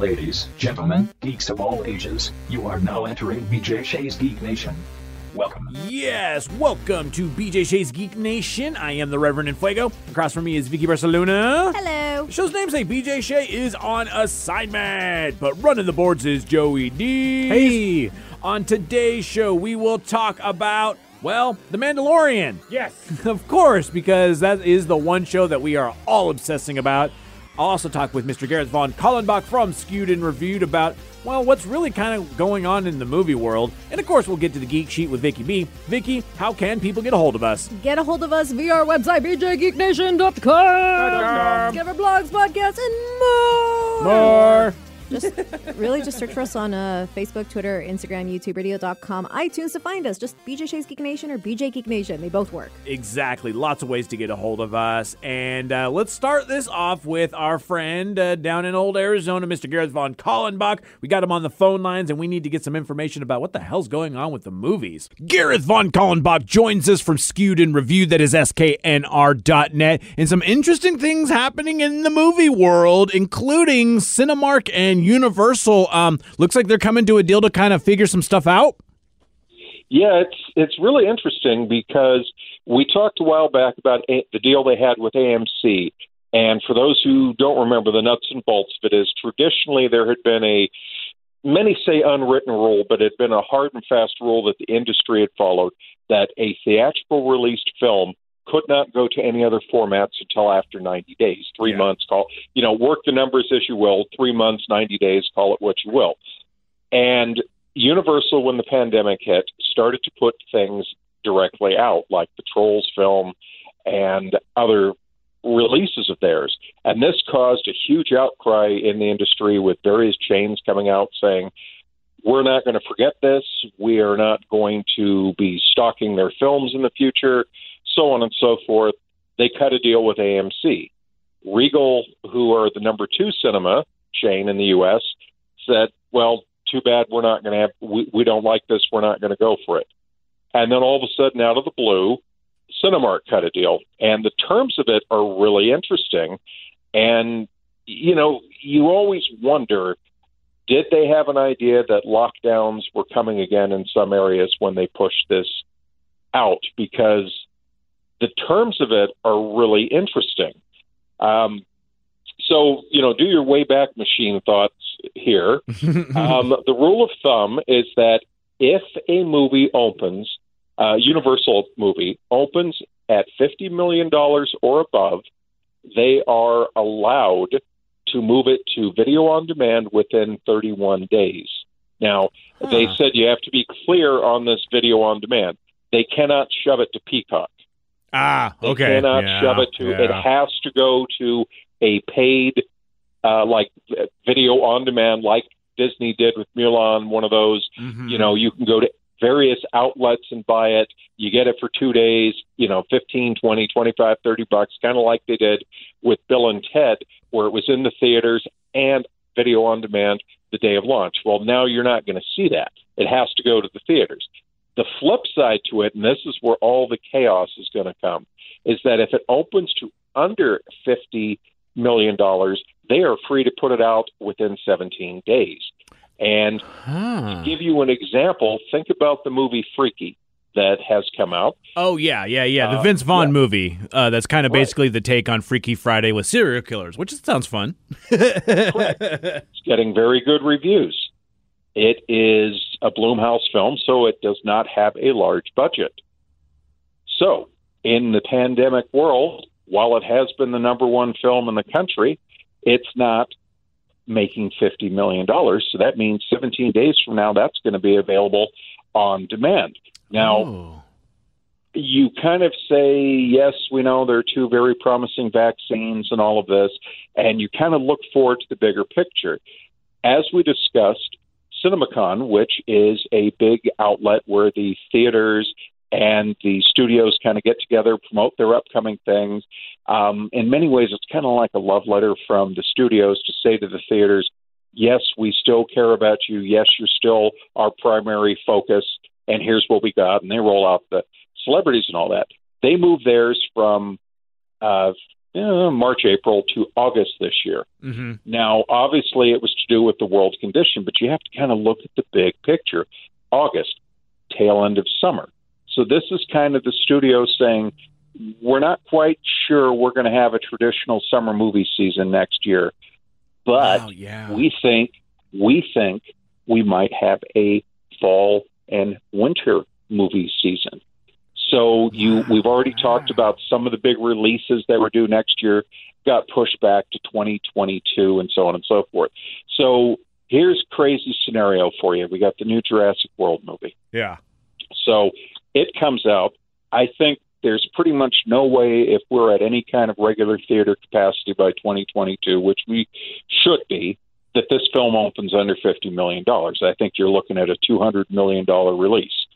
Ladies, gentlemen, geeks of all ages, you are now entering BJ Shea's Geek Nation. Welcome. Yes, welcome to BJ Shea's Geek Nation. I am the Reverend Infuego. Across from me is Vicky Barcelona. Hello. The show's namesake BJ Shea is on assignment, but running the boards is Joey D. Hey. On today's show, we will talk about well, The Mandalorian. Yes. of course, because that is the one show that we are all obsessing about. I'll also talk with Mr. Gareth Von Kallenbach from Skewed and Reviewed about, well, what's really kind of going on in the movie world. And of course, we'll get to the Geek Sheet with Vicky B. Vicky, how can people get a hold of us? Get a hold of us via our website, bjgeeknation.com. Get our blogs, podcasts, and more. More. Just really just search for us on uh, Facebook, Twitter, Instagram, YouTube, radio.com, iTunes to find us. Just BJ Shea's Geek Nation or BJ Geek Nation. They both work. Exactly. Lots of ways to get a hold of us. And uh, let's start this off with our friend uh, down in old Arizona, Mr. Gareth Von Kallenbach. We got him on the phone lines, and we need to get some information about what the hell's going on with the movies. Gareth Von Kallenbach joins us from Skewed and Reviewed, that is sknr.net, and some interesting things happening in the movie world, including Cinemark and Universal. Um, looks like they're coming to a deal to kind of figure some stuff out. Yeah, it's it's really interesting because we talked a while back about a, the deal they had with AMC, and for those who don't remember, the nuts and bolts of it is traditionally there had been a many say unwritten rule, but it had been a hard and fast rule that the industry had followed that a theatrical released film could not go to any other formats until after 90 days, three Yeah. months. Call you know work the numbers as you will, three months, 90 days, call it what you will. And Universal, when the pandemic hit, started to put things directly out, like the Trolls film and other releases of theirs. And this caused a huge outcry in the industry with various chains coming out saying, we're not going to forget this. We are not going to be stocking their films in the future, so on and so forth. They cut a deal with AMC. Regal, who are the number two cinema chain in the U.S., said, well, too bad we're not going to have, we, we don't like this. We're not going to go for it. And then all of a sudden, out of the blue, Cinemark cut a deal. And the terms of it are really interesting. And, you know, you always wonder did they have an idea that lockdowns were coming again in some areas when they pushed this out? Because the terms of it are really interesting. Um, so, you know, do your way back machine thoughts here. um, the rule of thumb is that if a movie opens, uh, Universal movie opens at $50 million or above, they are allowed to move it to video on demand within 31 days. Now, they said you have to be clear on this video on demand. They cannot shove it to Peacock. Ah, They okay. cannot Yeah, shove it to. It has to go to a paid, uh, like video on demand, like Disney did with Mulan. One of those. Mhm. You know, you can go to various outlets and buy it. You get it for two days. You know, fifteen, twenty, twenty-five, thirty bucks, kind of like they did with Bill and Ted, where it was in the theaters and video on demand the day of launch. Well, now you're not going to see that. It has to go to the theaters. The flip side to it, and this is where all the chaos is going to come, is that if it opens to under $50 million, they are free to put it out within 17 days. And Huh. to give you an example, think about the movie Freaky that has come out. Oh yeah, yeah, yeah. The Uh, Vince Vaughn yeah. movie. Uh, that's kind of Right. basically the take on Freaky Friday with serial killers, which sounds fun. It's getting very good reviews. It is a Blumhouse film, so it does not have a large budget. So, in the pandemic world, while it has been the number one film in the country, it's not making $50 million. So that means 17 days from now, that's going to be available on demand. Now, Oh. you kind of say, yes, we know there are two very promising vaccines and all of this, and you kind of look forward to the bigger picture. As we discussed, CinemaCon, which is a big outlet where the theaters and the studios kind of get together, promote their upcoming things. Um, in many ways, it's kind of like a love letter from the studios to say to the theaters, yes, we still care about you. Yes, you're still our primary focus, and here's what we got. And they roll out the celebrities and all that. They move theirs from uh, March, April to August this year. Mm-hmm. Now, obviously, it was to do with the world condition, but you have to kind of look at the big picture. August, tail end of summer. So this is kind of the studio saying, we're not quite sure we're going to have a traditional summer movie season next year, but Wow, yeah. we think we think we might have a fall and winter movie season. So you we've already talked about some of the big releases that were due next year got pushed back to 2022 and so on and so forth. So here's crazy scenario for you. We got the new Jurassic World movie. yeah. So it comes out. I think there's pretty much no way if we're at any kind of regular theater capacity by 2022, which we should be, that this film opens under 50 million dollars. I think you're looking at a 200 million dollar release.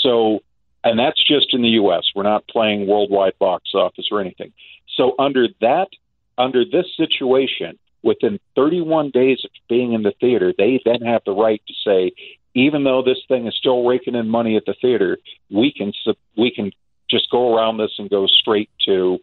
So, and that's just in the U.S. We're not playing worldwide box office or anything. So under that, under this situation, within 31 days of being in the theater, they then have the right to say, even though this thing is still raking in money at the theater, we can we can just go around this and go straight to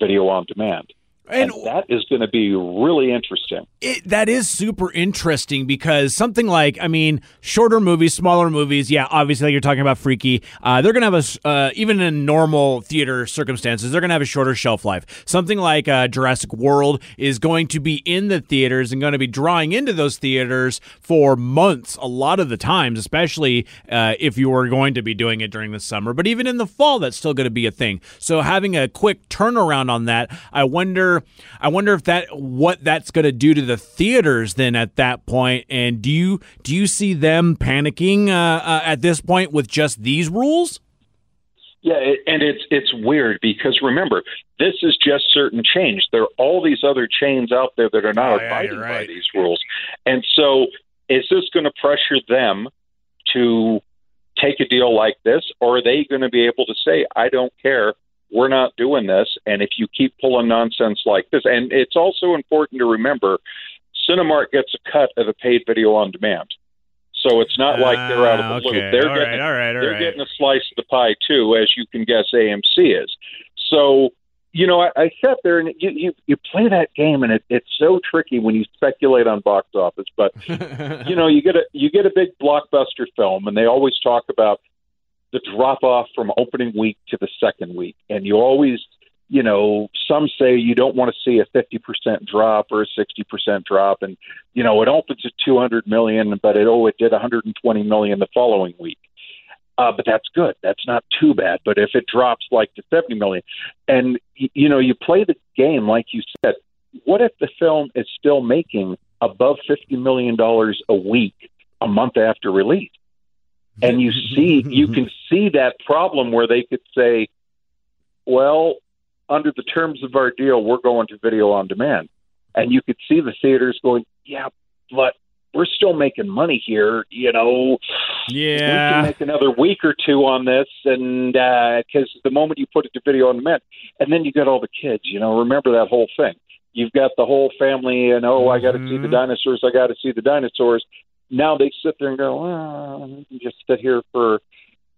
video on demand. And And that is going to be really interesting. it, that is super interesting because something like, I mean, shorter movies, smaller movies, yeah, obviously, like you're talking about Freaky, uh, they're going to have a, uh, even in normal theater circumstances, they're going to have a shorter shelf life. Something like uh, Jurassic World is going to be in the theaters and going to be drawing into those theaters for months, a lot of the times, especially uh, if you were going to be doing it during the summer. But even in the fall, that's still going to be a thing. So having a quick turnaround on that, I wonder, I wonder if that what that's going to do to the theaters then at that point. And do you do you see them panicking uh, uh, at this point with just these rules? Yeah, and it's it's weird because remember, this is just certain chains. There are all these other chains out there that are not Oh, yeah, abiding you're by these rules, and so is this going to pressure them to take a deal like this, or are they going to be able to say, "I don't care, we're not doing this," and if you keep pulling nonsense like this, and it's also important to remember, Cinemark gets a cut of the paid video on demand. So it's not like they're out of the Ah, blue. okay. They're all getting right, all right, all they're right. getting a slice of the pie too, as you can guess AMC is. So, you know, I, I sat there and you, you you play that game, and it, it's so tricky when you speculate on box office. But you know, you get a you get a big blockbuster film, and they always talk about the drop off from opening week to the second week, and you always you know, some say you don't want to see a 50% drop or a 60% drop. And, you know, it opens at 200 million, but it, oh, it did 120 million the following week. Uh, but that's good. That's not too bad. But if it drops like to 70 million, and, you know, you play the game, like you said, what if the film is still making above $50 million a week a month after release? And you see, you can see that problem where they could say, well, under the terms of our deal, we're going to video on demand. And you could see the theaters going, yeah, but we're still making money here, you know. Yeah, we can make another week or two on this, and uh, because the moment you put it to video on demand, and then you got all the kids, you know. Remember that whole thing. You've got the whole family, and oh, I got to mm-hmm. see the dinosaurs. I got to see the dinosaurs. Now they sit there and go, well, we can just sit here for.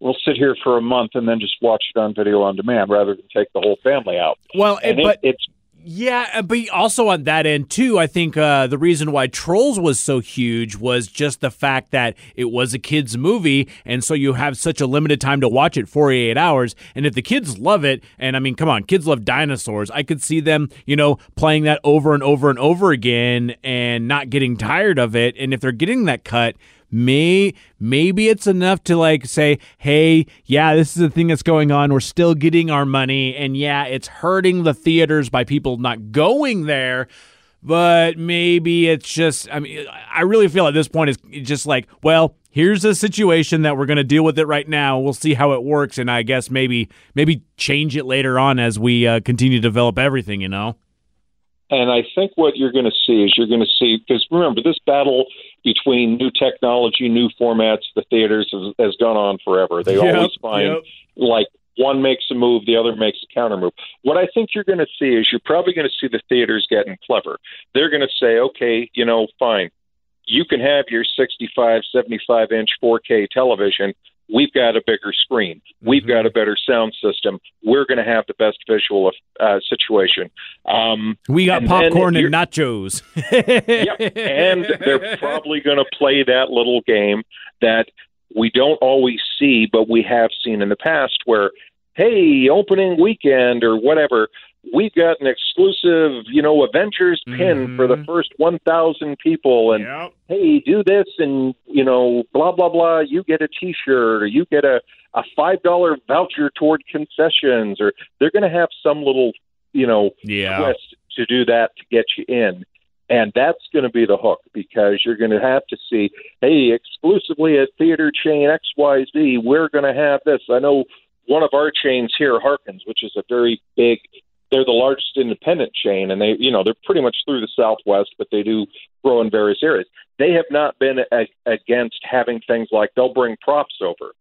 We'll sit here for a month and then just watch it on video on demand rather than take the whole family out. Well, it, but it, it's Yeah, uh, but also on that end too, I think uh, the reason why Trolls was so huge was just the fact that it was a kids movie, and so you have such a limited time to watch it, forty eight hours. And if the kids love it, and I mean, come on, kids love dinosaurs. I could see them, you know, playing that over and over and over again and not getting tired of it. And if they're getting that cut. May maybe it's enough to like say, hey, yeah, this is the thing that's going on. We're still getting our money, and yeah, it's hurting the theaters by people not going there. But maybe it's just, I mean, I really feel at this point it's just like, well, here's a situation that we're going to deal with it right now. We'll see how it works, and I guess maybe maybe change it later on as we uh, continue to develop everything. You know? And I think what you're going to see is you're going to see because remember this battle between new technology, new formats, the theaters has, has gone on forever. They Yep, always find yep. like one makes a move, the other makes a counter move. What I think you're going to see is you're probably going to see the theaters getting clever. They're going to say, okay, you know, fine, you can have your 65, 75 inch 4K television, we've got a bigger screen, we've got a better sound system, we're going to have the best visual uh, situation. Um, We got and popcorn and nachos. yep. And they're probably going to play that little game that we don't always see, but we have seen in the past where, hey, opening weekend or whatever, we've got an exclusive, you know, Avengers pin for the Mhm. first 1,000 people. And Yep. hey, do this and, you know, blah, blah, blah. You get a t shirt or you get a, a $5 voucher toward concessions or they're going to have some little, you know, Yeah. twist to do that to get you in. And that's going to be the hook because you're going to have to see, hey, exclusively at theater chain XYZ, we're going to have this. I know one of our chains here, Harkins, which is a very big, they're the largest independent chain, and they, you know, they're pretty much through the Southwest, but they do grow in various areas. They have not been a- against having things like they'll bring props over.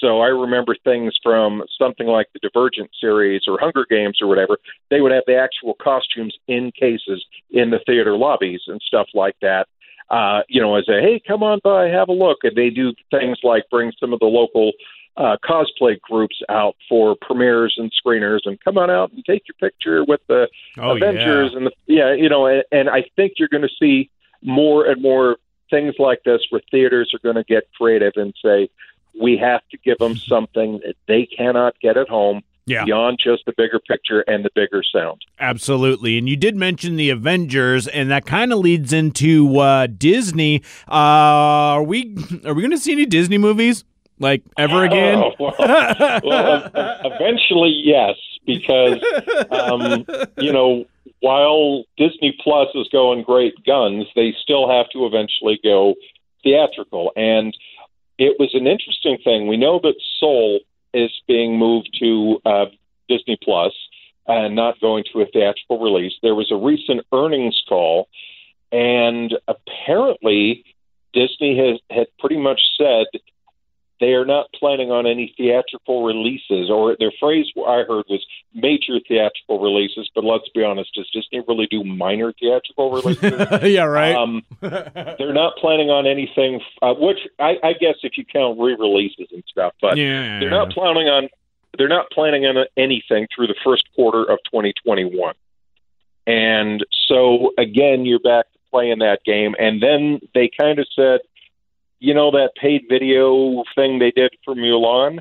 So I remember things from something like the Divergent series or Hunger Games or whatever. They would have the actual costumes in cases in the theater lobbies and stuff like that. Uh, you know, as a hey, come on by, have a look. And they do things like bring some of the local uh, cosplay groups out for premieres and screeners, and come on out and take your picture with the Oh, Avengers and the yeah, you know, and, and I think you're going to see more and more things like this where theaters are going to get creative and say we have to give them something that they cannot get at home Yeah. beyond just the bigger picture and the bigger sound. Absolutely. And you did mention the Avengers, and that kind of leads into uh, Disney. Uh, are we are we going to see any Disney movies like ever again? Oh, well, well, eventually, yes, because um, you know while Disney Plus is going great guns, they still have to eventually go theatrical. And it was an interesting thing. We know that Soul is being moved to uh, Disney Plus and not going to a theatrical release. There was a recent earnings call, and apparently Disney has had pretty much said they are not planning on any theatrical releases, or their phrase I heard was major theatrical releases. But let's be honest, does Disney really do minor theatrical releases? yeah, right. Um, they're not planning on anything, uh, which I, I guess if you count re-releases and stuff, but yeah. they're not planning on they're not planning on anything through the first quarter of 2021. And so again, you're back to playing that game. And then they kind of said, you know, that paid video thing they did for Mulan.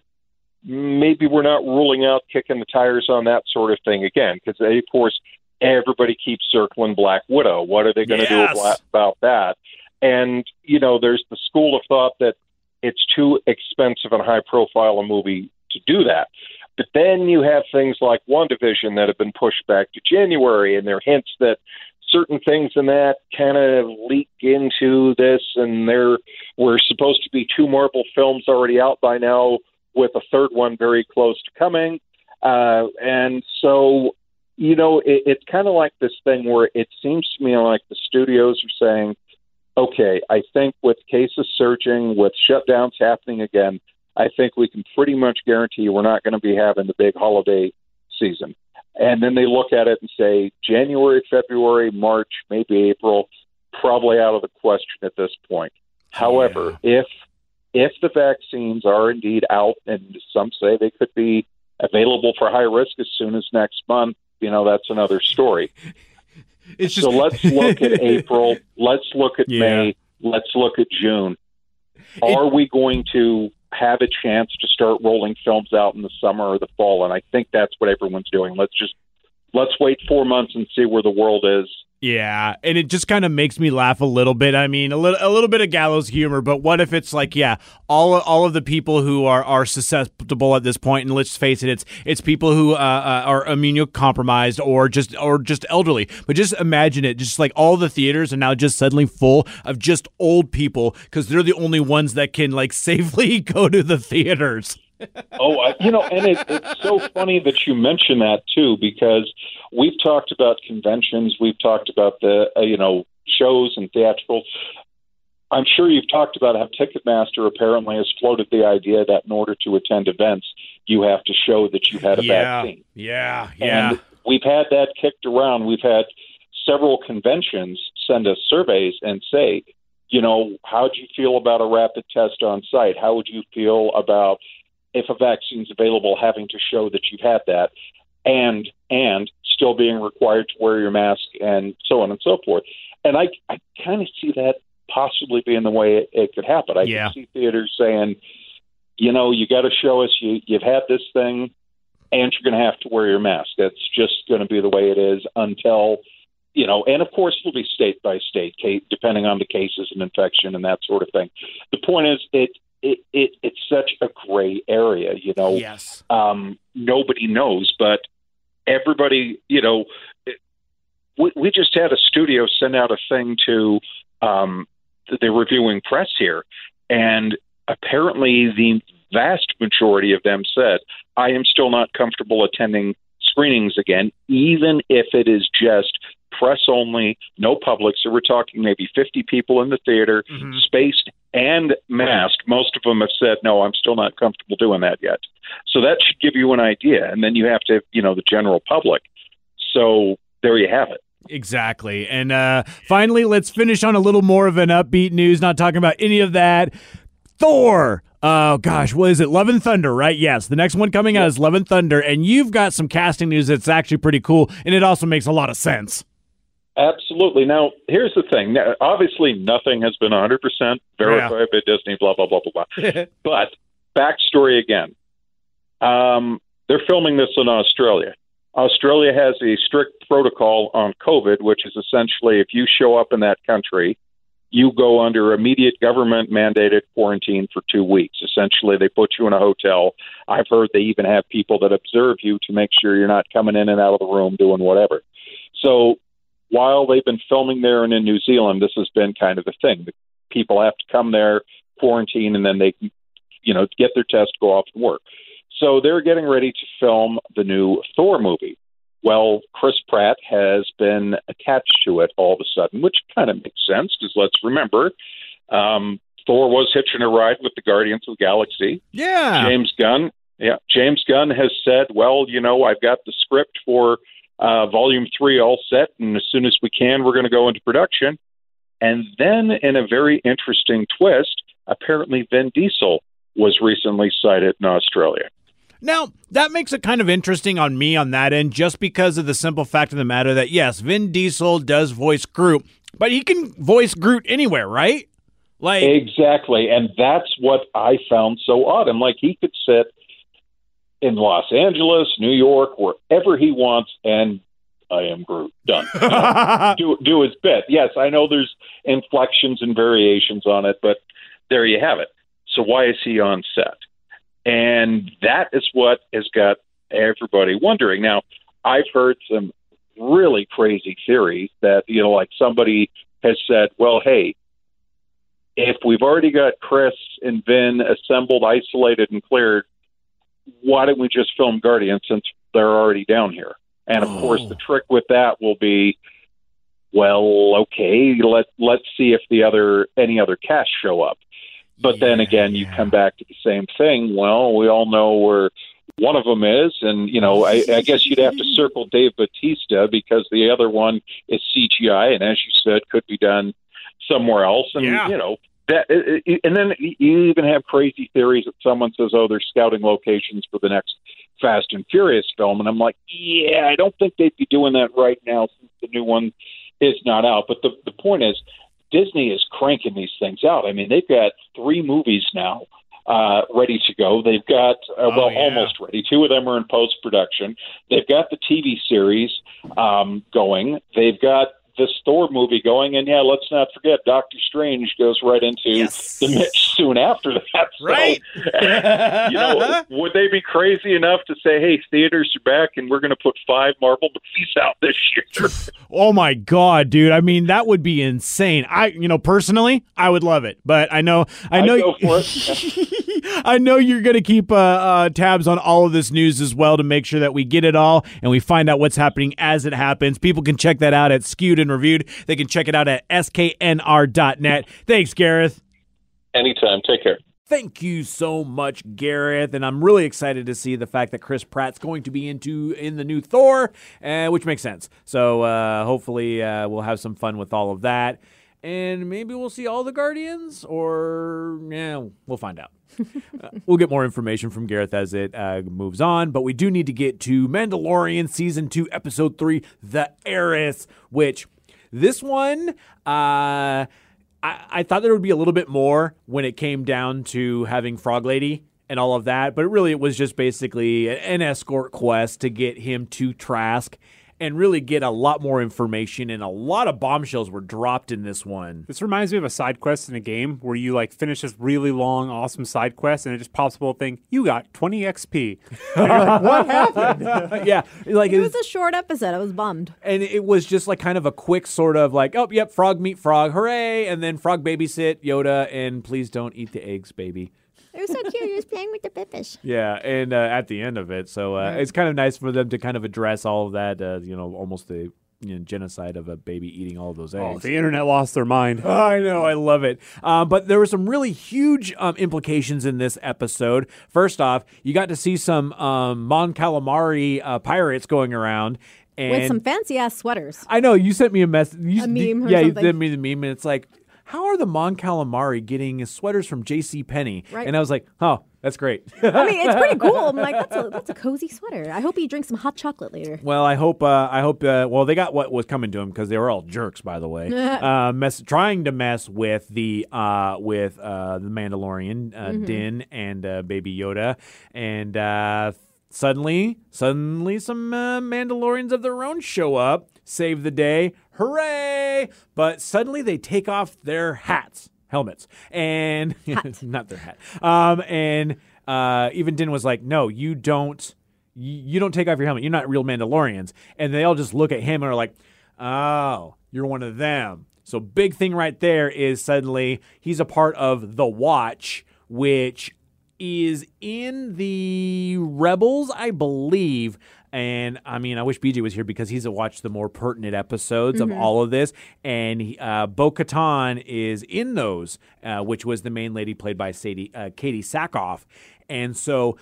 Maybe we're not ruling out kicking the tires on that sort of thing again, because of course everybody keeps circling Black Widow. What are they going to Yes. do about- that? And you know, there's the school of thought that it's too expensive and high profile a movie to do that. But then you have things like WandaVision that have been pushed back to January, and there are hints that certain things in that kind of leak into this, and there were supposed to be two Marvel films already out by now, with a third one very close to coming. Uh, and so, you know, it, it's kind of like this thing where it seems to me like the studios are saying, okay, I think with cases surging, with shutdowns happening again, I think we can pretty much guarantee we're not going to be having the big holiday season. And then they look at it and say January, February, March, maybe April, probably out of the question at this point. However, if if the vaccines are indeed out, and some say they could be available for high risk as soon as next month, you know that's another story. it's just So let's look at April. Let's look at Yeah. May. Let's look at June. Are we going to have a chance to start rolling films out in the summer or the fall? And I think that's what everyone's doing. Let's just let's wait four months and see where the world is. Yeah, and it just kind of makes me laugh a little bit. I mean, a little a little bit of gallows humor, but what if it's like, yeah, all all of the people who are are susceptible at this point, and let's face it, it's it's people who uh, uh, are immunocompromised or just or just elderly. But just imagine it, just like all the theaters are now just suddenly full of just old people because they're the only ones that can like safely go to the theaters. Oh, I, you know, and it, it's so funny that you mention that too, because we've talked about conventions, we've talked about the uh, you know shows and theatricals. I'm sure you've talked about how Ticketmaster apparently has floated the idea that in order to attend events, you have to show that you had a yeah, vaccine. yeah, yeah. And we've had that kicked around. We've had several conventions send us surveys and say, you know, how would you feel about a rapid test on site? How would you feel about if a vaccine's available, having to show that you've had that, and and still being required to wear your mask and so on and so forth. And I I kind of see that possibly being the way it, it could happen. I Yeah. can see theaters saying, you know, you got to show us you you've had this thing, and you're going to have to wear your mask. That's just going to be the way it is until. You know, and of course it'll be state by state, depending on the cases and infection and that sort of thing. The point is, it it, it it's such a gray area. You know, Yes. um, nobody knows, but everybody, you know, we, we just had a studio send out a thing to um, the, reviewing press here, and apparently the vast majority of them said, I am still not comfortable attending screenings again, even if it is just press only, no public. So we're talking maybe 50 people in the theater, Mhm. spaced and masked. Most of them have said, no, I'm still not comfortable doing that yet. So that should give you an idea. And then you have to, you know, the general public. So there you have it. Exactly. And uh, finally, let's finish on a little more of an upbeat news, not talking about any of that. Thor. Oh, gosh. What is it? Love and Thunder, right? Yes. The next one coming out is Love and Thunder. And you've got some casting news that's actually pretty cool. And it also makes a lot of sense. Absolutely. Now, here's the thing. Now, obviously, nothing has been 100% verified by Disney, blah, blah, blah, blah, blah. but backstory again. Um, they're filming this in Australia. Australia has a strict protocol on COVID, which is essentially if you show up in that country, you go under immediate government mandated quarantine for two weeks. Essentially, they put you in a hotel. I've heard they even have people that observe you to make sure you're not coming in and out of the room doing whatever. So while they've been filming there and in New Zealand, this has been kind of the thing. The people have to come there, quarantine, and then they, you know, get their test, go off and work. So they're getting ready to film the new Thor movie. Well, Chris Pratt has been attached to it all of a sudden, which kind of makes sense because let's remember, um, Thor was hitching a ride with the Guardians of the Galaxy. Yeah. James Gunn, yeah, James Gunn has said, well, you know, I've got the script for uh, Volume Three all set, and as soon as we can, we're going to go into production. And then, in a very interesting twist, apparently Vin Diesel was recently sighted in Australia. Now, that makes it kind of interesting on me on that end, just because of the simple fact of the matter that, yes, Vin Diesel does voice Groot, but he can voice Groot anywhere, right? Like, Exactly, and that's what I found so odd. I'm like, he could sit in Los Angeles, New York, wherever he wants, and I am Groot. Done. You know, do do his bit. Yes, I know there's inflections and variations on it, but there you have it. So why is he on set? And that is what has got everybody wondering. Now, I've heard some really crazy theories that you know, like somebody has said, "Well, hey, if we've already got Chris and Vin assembled, isolated, and cleared, why don't we just film Guardians since they're already down here?" And of course, Oh. the trick with that will be, well, okay, let let's see if the other any other cast show up. But then again, you Yeah. come back to the same thing. Well, we all know where one of them is, and you know, I, I guess you'd have to circle Dave Bautista because the other one is CGI, and as you said, could be done somewhere else. And Yeah. you know that, it- it- and then you even have crazy theories that someone says, "Oh, they're scouting locations for the next Fast and Furious film," and I'm like, "Yeah, I don't think they'd be doing that right now since the new one is not out." But the the point is, Disney is cranking these things out. I mean, they've got three movies now uh, ready to go. They've got uh, well, yeah. almost ready. Two of them are in post production. They've got the TV series um, going. They've got this Thor movie going, and yeah, let's not forget Doctor Strange goes right into Yes. the mix soon after that. So, Right. you know, would they be crazy enough to say, "Hey, theaters are back, and we're going to put five Marvel movies out this year"? oh my God, dude. I mean, that would be insane. I, you know, personally, I would love it, but I know, I know, go for it. I know you're going to keep uh, uh, tabs on all of this news as well to make sure that we get it all and we find out what's happening as it happens. People can check that out at Skewed and Reviewed. They can check it out at sknr.net. Thanks, Gareth. Anytime. Take care. Thank you so much, Gareth, and I'm really excited to see the fact that Chris Pratt's going to be into in the new Thor, uh, which makes sense. So uh, hopefully uh, we'll have some fun with all of that. and maybe we'll see all the Guardians, or yeah, we'll find out. Uh, we'll get more information from Gareth as it uh, moves on, but we do need to get to Mandalorian season two, episode three, The Heiress, which this one, uh, I, I thought there would be a little bit more when it came down to having Frog Lady and all of that, but really it was just basically an escort quest to get him to Trask and really get a lot more information and a lot of bombshells were dropped in this one. This reminds me of a side quest in a game where you like finish this really long, awesome side quest, and it just pops up a little thing. You got 20 XP. Like, what happened? yeah, like It it was a short episode. I was bummed. and it was just like kind of a quick sort of like, oh, yep, frog meet frog, hooray, and then frog babysit Yoda, and please don't eat the eggs, baby. It was so cute. He was playing with the pippish. Yeah, and uh, at the end of it, so uh, it's kind of nice for them to kind of address all of that, uh, you know, almost the you know, genocide of a baby eating all of those Oh, eggs. the internet lost their mind. I know, I love it. Uh, but there were some really huge um, implications in this episode. First off, you got to see some um, Mon Calamari uh, pirates going around. And With some fancy ass sweaters. I know you sent me a message. You, A meme or yeah, something. you sent me the meme, and it's like, how are the Mon Calamari getting sweaters from J.C. Penney? Right. And I was like, oh, that's great. I mean, it's pretty cool. I'm like, that's a that's a cozy sweater. I hope you drink some hot chocolate later. Well, I hope. Uh, I hope. Uh, well, they got what was coming to them because they were all jerks, by the way. uh, mess, trying to mess with the uh, with uh, the Mandalorian, uh, Din and uh, Baby Yoda, and uh, suddenly, suddenly, some uh, Mandalorians of their own show up, save the day, hooray! But suddenly, they take off their hats, helmets, and not their hat. Um, and uh, even Din was like, "No, you don't." you you don't take off your helmet. You're not real Mandalorians. And they all just look at him and are like, oh, you're one of them. So, big thing right there is suddenly he's a part of the Watch, which is in the Rebels, I believe. And I mean, I wish BJ was here because he's watched the more pertinent episodes of all of this. And he- uh, Bo Katan is in those, uh, which was the main lady played by Sadie, uh, Katee Sackhoff. And so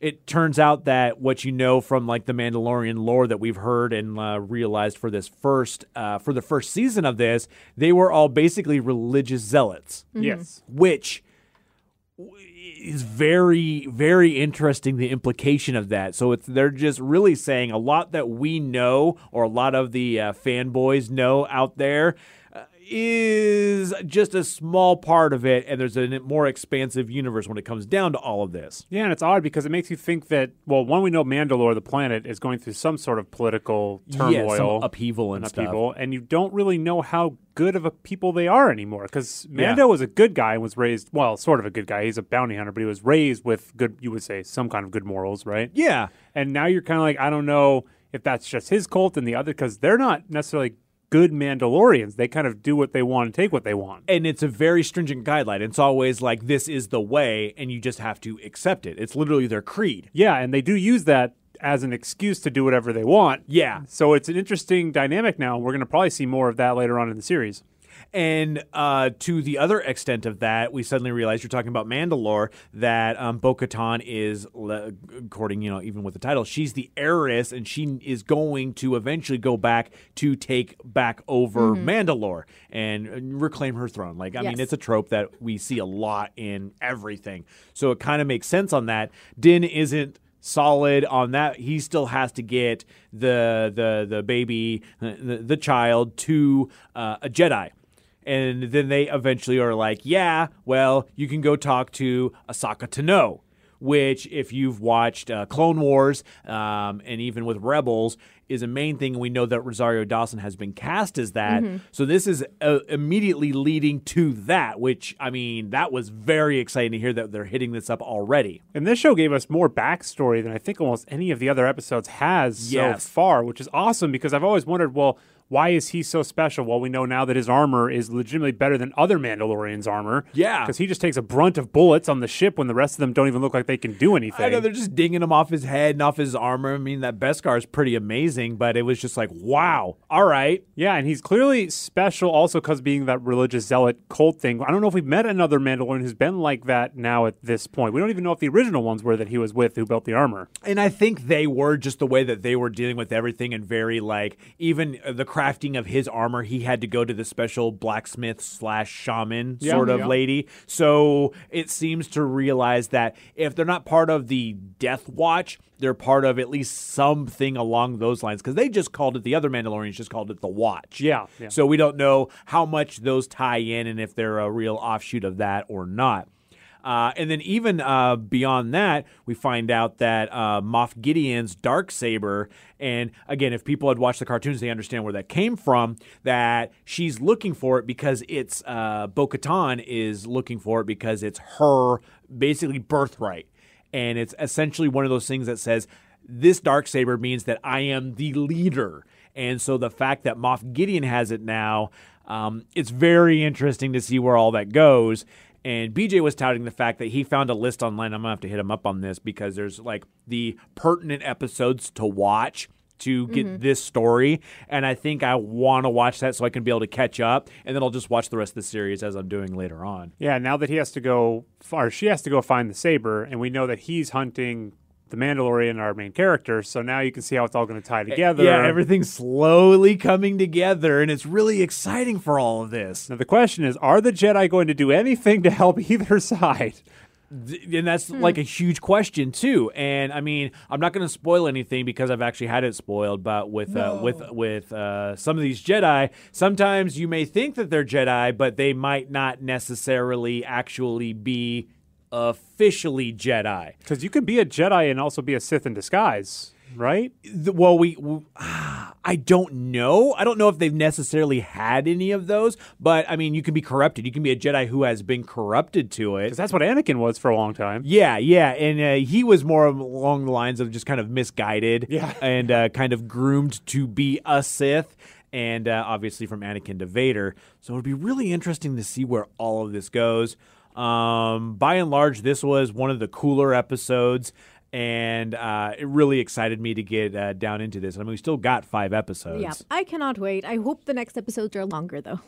it turns out that what you know from like the Mandalorian lore that we've heard and uh, realized for this first uh, for the first season of this, they were all basically religious zealots, Yes. which is very very interesting the implication of that. So it's they're just really saying a lot that we know or a lot of the uh, fanboys know out there is just a small part of it and there's a more expansive universe when it comes down to all of this Yeah, and it's odd because it makes you think that, well, one, we know Mandalore, the planet, is going through some sort of political turmoil. yeah, upheaval and, and stuff upheaval, and you don't really know how good of a people they are anymore. Because Yeah. Mando was a good guy and was raised, well, sort of a good guy. He's a bounty hunter, but he was raised with good, you would say, some kind of good morals, right? yeah And now you're kind of like, I don't know if that's just his cult and the other, because they're not necessarily good Mandalorians. They kind of do what they want and take what they want. and it's a very stringent guideline it's always like this is the way and you just have to accept it it's literally their creed Yeah, and they do use that as an excuse to do whatever they want. yeah So it's an interesting dynamic now, we're going to probably see more of that later on in the series. And uh, to the other extent of that, we suddenly realize you're talking about Mandalore that um, Bo Katan is, according, you know, even with the title, she's the heiress and she is going to eventually go back to take back over Mandalore and reclaim her throne. Like, I mean, it's a trope that we see a lot in everything. So it kind of makes sense on that. Din isn't solid on that he still has to get the the the baby the, the child to uh, a jedi and then they eventually are like, yeah, well, you can go talk to Ahsoka Tano, which, if you've watched uh, Clone Wars um, and even with Rebels, is a main thing. We know that Rosario Dawson has been cast as that. So this is uh, immediately leading to that, which, I mean, that was very exciting to hear that they're hitting this up already. And this show gave us more backstory than I think almost any of the other episodes has Yes. so far, which is awesome because I've always wondered, well, why is he so special? Well, we know now that his armor is legitimately better than other Mandalorians' armor. Yeah. Because he just takes a brunt of bullets on the ship when the rest of them don't even look like they can do anything. I know they're just dinging him off his head and off his armor. I mean, that Beskar is pretty amazing, but it was just like, wow, all right. Yeah, and he's clearly special also because being that religious zealot cult thing. I don't know if we've met another Mandalorian who's been like that now at this point. We don't even know if the original ones were that he was with who built the armor. And I think they were just the way that they were dealing with everything and very like even the crafting of his armor, he had to go to the special blacksmith slash shaman Yeah, sort of yeah. lady. So it seems to realize that if they're not part of the Death Watch, they're part of at least something along those lines because they just called it the other Mandalorians just called it the Watch. Yeah, yeah. So we don't know how much those tie in and if they're a real offshoot of that or not. Uh, and then even uh, beyond that, we find out that uh, Moff Gideon's dark saber, and again, if people had watched the cartoons, they understand where that came from. That she's looking for it because it's uh, Bo-Katan is looking for it because it's her basically birthright, and it's essentially one of those things that says this dark saber means that I am the leader. And so the fact that Moff Gideon has it now, um, it's very interesting to see where all that goes. And BJ was touting the fact that he found a list online. I'm gonna have to hit him up on this because there's like the pertinent episodes to watch to get mm-hmm. this story. And I think I want to watch that so I can be able to catch up. And then I'll just watch the rest of the series as I'm doing later on. Yeah, now that he has to go, or she has to go find the saber, and we know that he's hunting the Mandalorian, our main character. So now you can see how it's all going to tie together. Yeah, everything's slowly coming together, and it's really exciting for all of this. Now the question is, are the Jedi going to do anything to help either side? And that's like a huge question too. And I mean, I'm not going to spoil anything because I've actually had it spoiled. But with uh, with with uh, some of these Jedi, sometimes you may think that they're Jedi, but they might not necessarily actually be officially Jedi. Because you could be a Jedi and also be a Sith in disguise, right? Well, we—I don't know. I don't know if they've necessarily had any of those, but I mean, you can be corrupted. You can be a Jedi who has been corrupted to it. Because that's what Anakin was for a long time. Yeah, yeah, and uh, he was more along the lines of just kind of misguided, Yeah. and uh, kind of groomed to be a Sith, and uh, obviously from Anakin to Vader. So it'd be really interesting to see where all of this goes. Um, by and large, this was one of the cooler episodes, and uh, it really excited me to get uh, down into this. I mean, we still got five episodes. Yeah, I cannot wait. I hope the next episodes are longer though.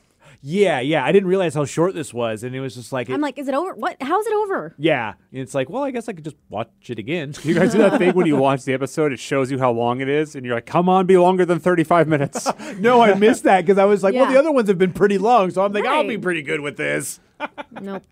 yeah, yeah. I didn't realize how short this was, and it was just like, it- I'm like, is it over? What? How's it over? yeah. It's like, well, I guess I could just watch it again. You guys do that thing when you watch the episode, it shows you how long it is, and you're like, come on, be longer than 35 minutes. No, I missed that because I was like, well, the other ones have been pretty long, so I'm like, I'll be pretty good with this. Nope.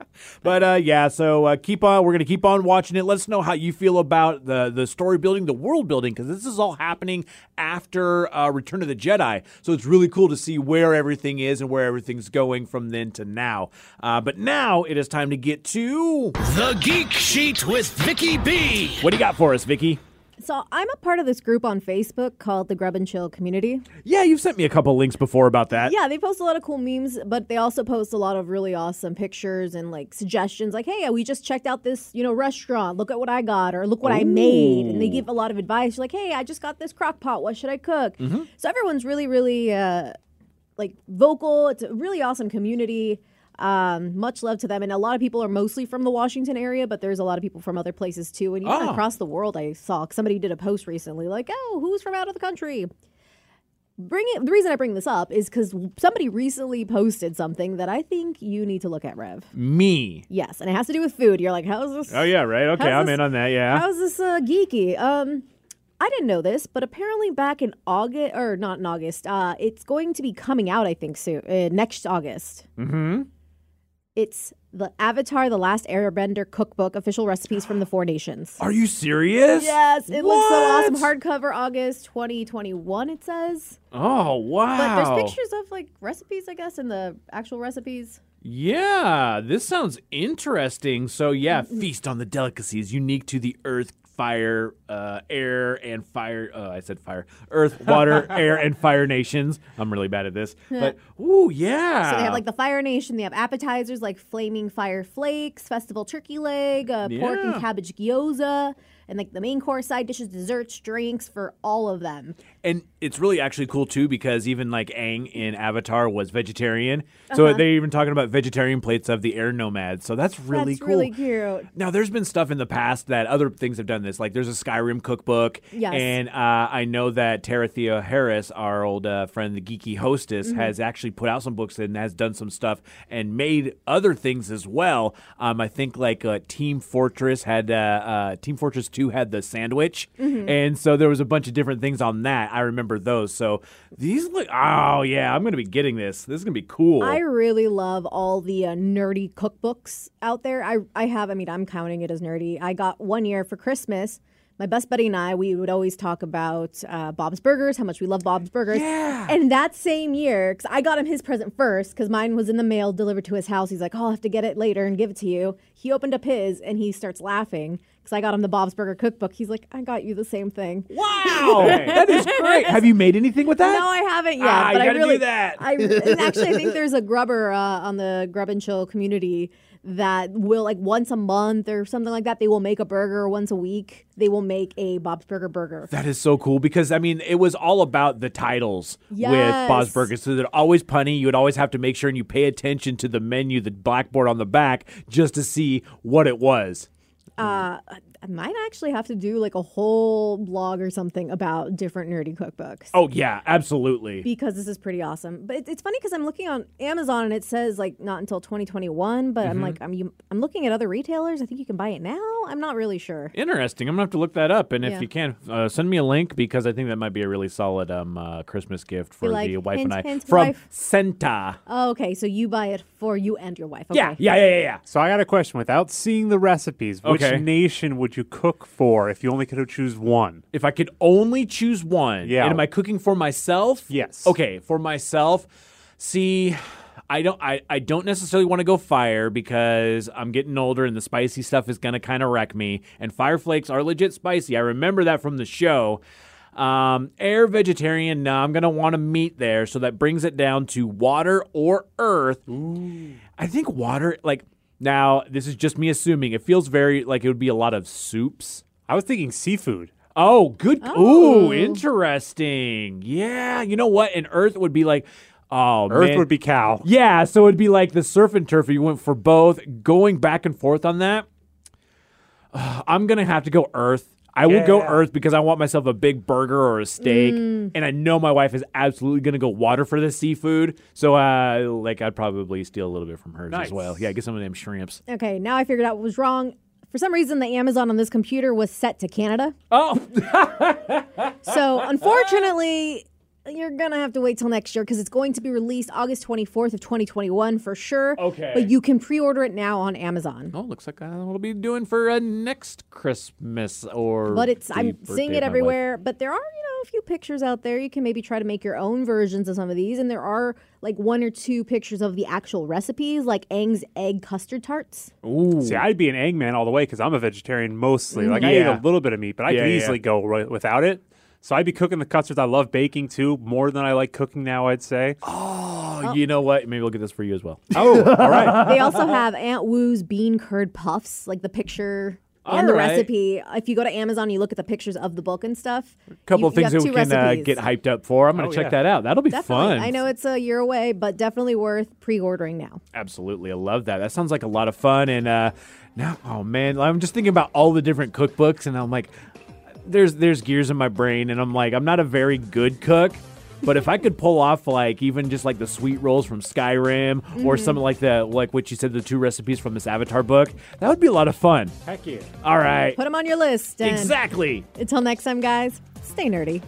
But uh, yeah, so uh, keep on. We're gonna keep on watching it. Let us know how you feel about the the story building, the world building, because this is all happening after uh, Return of the Jedi. So it's really cool to see where everything is and where everything's going from then to now. Uh, but now it is time to get to The Geek Sheet with Vicky B. what do you got for us, Vicky? So I'm a part of this group on Facebook called the Grub and Chill Community. Yeah, you've sent me a couple links before about that. Yeah, they post a lot of cool memes, but they also post a lot of really awesome pictures and like suggestions like, hey, we just checked out this, you know, restaurant. Look at what I got or look what I made. And they give a lot of advice like, hey, I just got this crock pot. What should I cook? So everyone's really, really uh, like vocal. It's a really awesome community. Um, much love to them. And a lot of people are mostly from the Washington area, but there's a lot of people from other places too. And even Oh. across the world, I saw somebody did a post recently like, oh, who's from out of the country? bring it the reason i bring this up is because somebody recently posted something that i think you need to look at rev Me. yes and it has to do with food you're like how's this Oh yeah, right. Okay, I'm this- in on that. Yeah. how's this uh, geeky um i didn't know this but apparently back in august or not in august uh it's going to be coming out i think soon uh, next august mm-hmm it's the avatar the last airbender cookbook official recipes from the four nations Are you serious? Yes, it looks so awesome. Hardcover August 2021, it says. Oh wow. But there's pictures of like recipes, I guess, and the actual recipes. Yeah, this sounds interesting. So yeah, feast on the delicacies unique to the earth, fire, uh, air, and fire. Oh, I said fire. Earth, water, air, and fire nations. I'm really bad at this, but ooh, yeah. So they have like the Fire Nation. They have appetizers like flaming fire flakes, festival turkey leg, uh, pork and cabbage gyoza, and like the main course, side dishes, desserts, drinks for all of them. And it's really actually cool too because even like Aang in Avatar was vegetarian. So Uh-huh. they're even talking about vegetarian plates of the air nomads. So that's really That's cool. really cute. Now, there's been stuff in the past that other things have done this. Like there's a Skyrim cookbook. Yes. And uh, I know that Tarathea Harris, our old uh, friend, the geeky hostess, Mm-hmm. has actually put out some books and has done some stuff and made other things as well. Um, I think like uh, Team Fortress had uh, uh, Team Fortress Two had the sandwich, Mm-hmm. and so there was a bunch of different things on that. I remember those. So these look. Oh yeah, I'm gonna be getting this. This is gonna be cool. I really love all the uh, nerdy cookbooks out there. I I have. I mean, I'm counting it as nerdy. I got one year for Christmas. My best buddy and I, we would always talk about uh, Bob's Burgers, how much we love Bob's Burgers. Yeah. And that same year, because I got him his present first, because mine was in the mail delivered to his house. He's like, "Oh, I'll have to get it later and give it to you." He opened up his and he starts laughing because I got him the Bob's Burger cookbook. He's like, "I got you the same thing." wow, that is great. Have you made anything with that? No, I haven't yet. Ah, but you I gotta do really that. I and actually I think there's a grubber uh, on the Grub and Chill community that will like once a month or something like that. They will make a burger once a week. They will make a Bob's Burger burger. That is so cool because I mean it was all about the titles with Yes. Bob's Burgers. So they're always punny. You would always have to make sure and you pay attention to the menu, the blackboard on the back, just to see what it was. Uh, I might actually have to do like a whole blog or something about different nerdy cookbooks. Oh yeah, absolutely. because this is pretty awesome. But it, it's funny because I'm looking on Amazon and it says like not until 2021. But Mm-hmm. I'm like I'm you, I'm looking at other retailers. I think you can buy it now. I'm not really sure. Interesting. I'm gonna have to look that up, and if you can, uh, send me a link because I think that might be a really solid um, uh, Christmas gift for like, the wife hint, and I hint, from wife. Senta. Oh, okay, so you buy it for you and your wife. Okay. Yeah, yeah, yeah, yeah, yeah. So I got a question. Without seeing the recipes, which Okay. nation would you cook for if you only could choose one? If I could only choose one, Yeah. and am I cooking for myself? Yes. Okay, for myself. See, I don't. I, I don't necessarily want to go fire because I'm getting older and the spicy stuff is gonna kind of wreck me. And fire flakes are legit spicy. I remember that from the show. Um, air vegetarian. No, I'm gonna want a meat there, so that brings it down to water or earth. I think water. Like now, this is just me assuming. It feels very like it would be a lot of soups. I was thinking seafood. Oh, good. Oh. Ooh, interesting. Yeah, you know what? And Earth would be like, oh, Earth man. would be cow. Yeah, so it'd be like the surf and turf. You went for both, going back and forth on that. I'm gonna have to go Earth. I will go Earth because I want myself a big burger or a steak, and I know my wife is absolutely gonna go water for the seafood. So, uh, like, I'd probably steal a little bit from hers Nice. as well. Yeah, get some of them shrimps. Okay, now I figured out what was wrong. For some reason, the Amazon on this computer was set to Canada. Oh, So unfortunately, you're gonna have to wait till next year because it's going to be released August 24th of 2021 for sure. Okay. But you can pre-order it now on Amazon. Oh, looks like uh, we'll be doing for uh, next Christmas or. But it's I'm seeing it my wife. everywhere. But there are you know a few pictures out there. You can maybe try to make your own versions of some of these, and there are like one or two pictures of the actual recipes, like Aang's egg custard tarts. Ooh, See, I'd be an egg man all the way because I'm a vegetarian mostly. Like I eat a little bit of meat, but I Yeah, could yeah, easily go ri- without it. So I'd be cooking the custards. I love baking too, more than I like cooking now. I'd say. oh, you know what? Maybe we'll get this for you as well. Oh, all right. They also have Aunt Wu's bean curd puffs, like the picture. All and the right. recipe. If you go to Amazon, you look at the pictures of the book and stuff. A couple you, of things you that have we two can uh, recipes. get hyped up for. I'm going Oh, to check yeah. that out. That'll be Definitely. fun. I know it's a year away, but definitely worth pre-ordering now. Absolutely. I love that. That sounds like a lot of fun. And uh, now, oh man, I'm just thinking about all the different cookbooks, and I'm like, there's there's gears in my brain, and I'm like, I'm not a very good cook. But if I could pull off like even just like the sweet rolls from Skyrim or Mm-hmm. something like the like what you said the two recipes from this Avatar book, that would be a lot of fun. Heck yeah. All right. Put them on your list. And Exactly. Until next time, guys, stay nerdy.